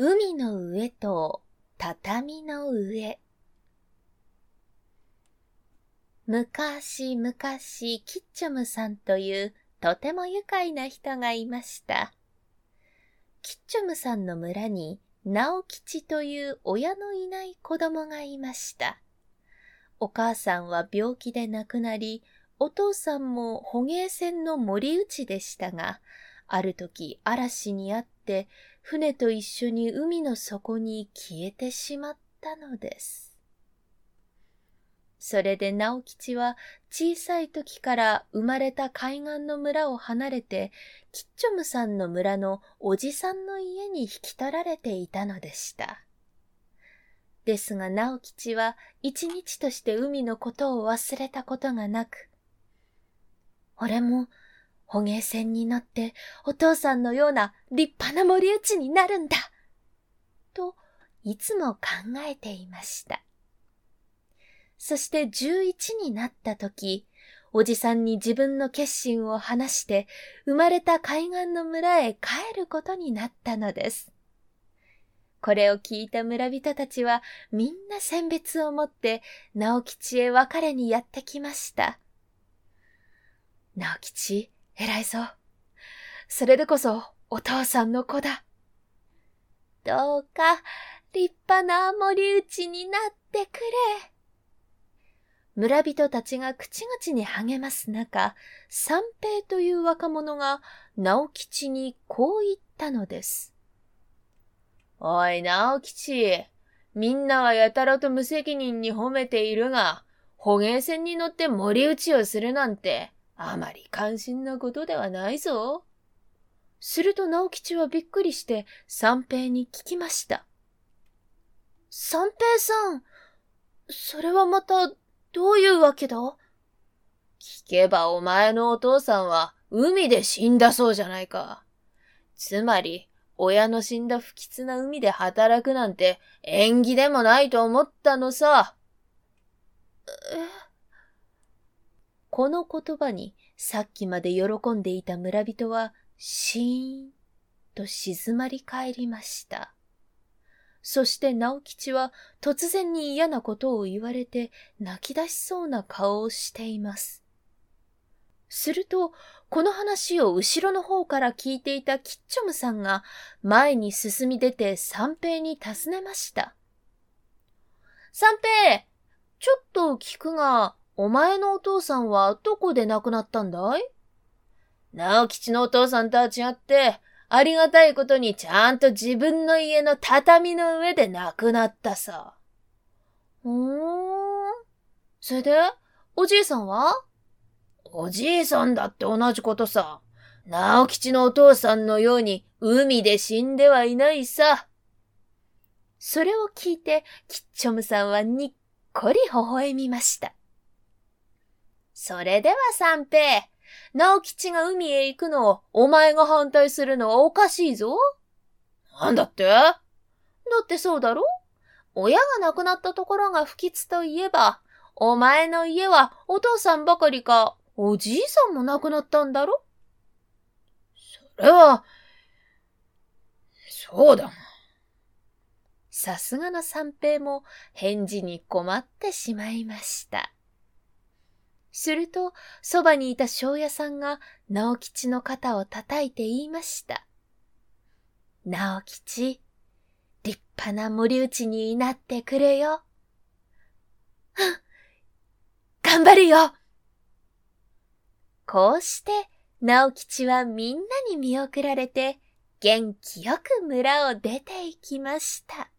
海の上と畳の上。昔々キッチョムさんというとても愉快な人がいました。キッチョムさんの村に直吉という親のいない子供がいました。お母さんは病気で亡くなり、お父さんも捕鯨船の森打ちでしたが、ある時嵐にあって船と一緒に海の底に消えてしまったのです。それで直吉は小さい時から生まれた海岸の村を離れて、キッチョムさんの村のおじさんの家に引き取られていたのでした。ですが直吉は一日として海のことを忘れたことがなく、俺も捕鯨船に乗ってお父さんのような立派な森打ちになるんだといつも考えていました。そして11になった時、おじさんに自分の決心を話して生まれた海岸の村へ帰ることになったのです。これを聞いた村人たちはみんな選別を持って直吉へ別れにやってきました。直吉、偉いぞ。それでこそお父さんの子だ。どうか立派な森打ちになってくれ。村人たちが口々に励ます中、三平という若者が直吉にこう言ったのです。おい、直吉。みんなはやたらと無責任に褒めているが、捕鯨船に乗って森打ちをするなんて、あまり関心なことではないぞ。すると直吉はびっくりして三平に聞きました。三平さん、それはまたどういうわけだ？聞けばお前のお父さんは海で死んだそうじゃないか。つまり、親の死んだ不吉な海で働くなんて縁起でもないと思ったのさ。えこの言葉にさっきまで喜んでいた村人はシーンと静まり返りました。そして直吉は突然に嫌なことを言われて泣き出しそうな顔をしています。すると、この話を後ろの方から聞いていたキッチョムさんが前に進み出て三平に尋ねました。三平、ちょっと聞くが、お前のお父さんはどこで亡くなったんだい直吉のお父さんとは違って、ありがたいことにちゃんと自分の家の畳の上で亡くなったさ。ふーん。それで、おじいさんはおじいさんだって同じことさ。直吉のお父さんのように海で死んではいないさ。それを聞いて、キッチョムさんはにっこり微笑みました。それでは三平、直吉が海へ行くのをお前が反対するのはおかしいぞ。なんだって？だってそうだろ？親が亡くなったところが不吉といえば、お前の家はお父さんばかりか、おじいさんも亡くなったんだろ？それは、そうだな。さすがの三平も返事に困ってしまいました。すると、そばにいた庄屋さんが直吉の肩を叩いて言いました。直吉、立派な森打ちになってくれよ。頑張るよこうして、直吉はみんなに見送られて、元気よく村を出て行きました。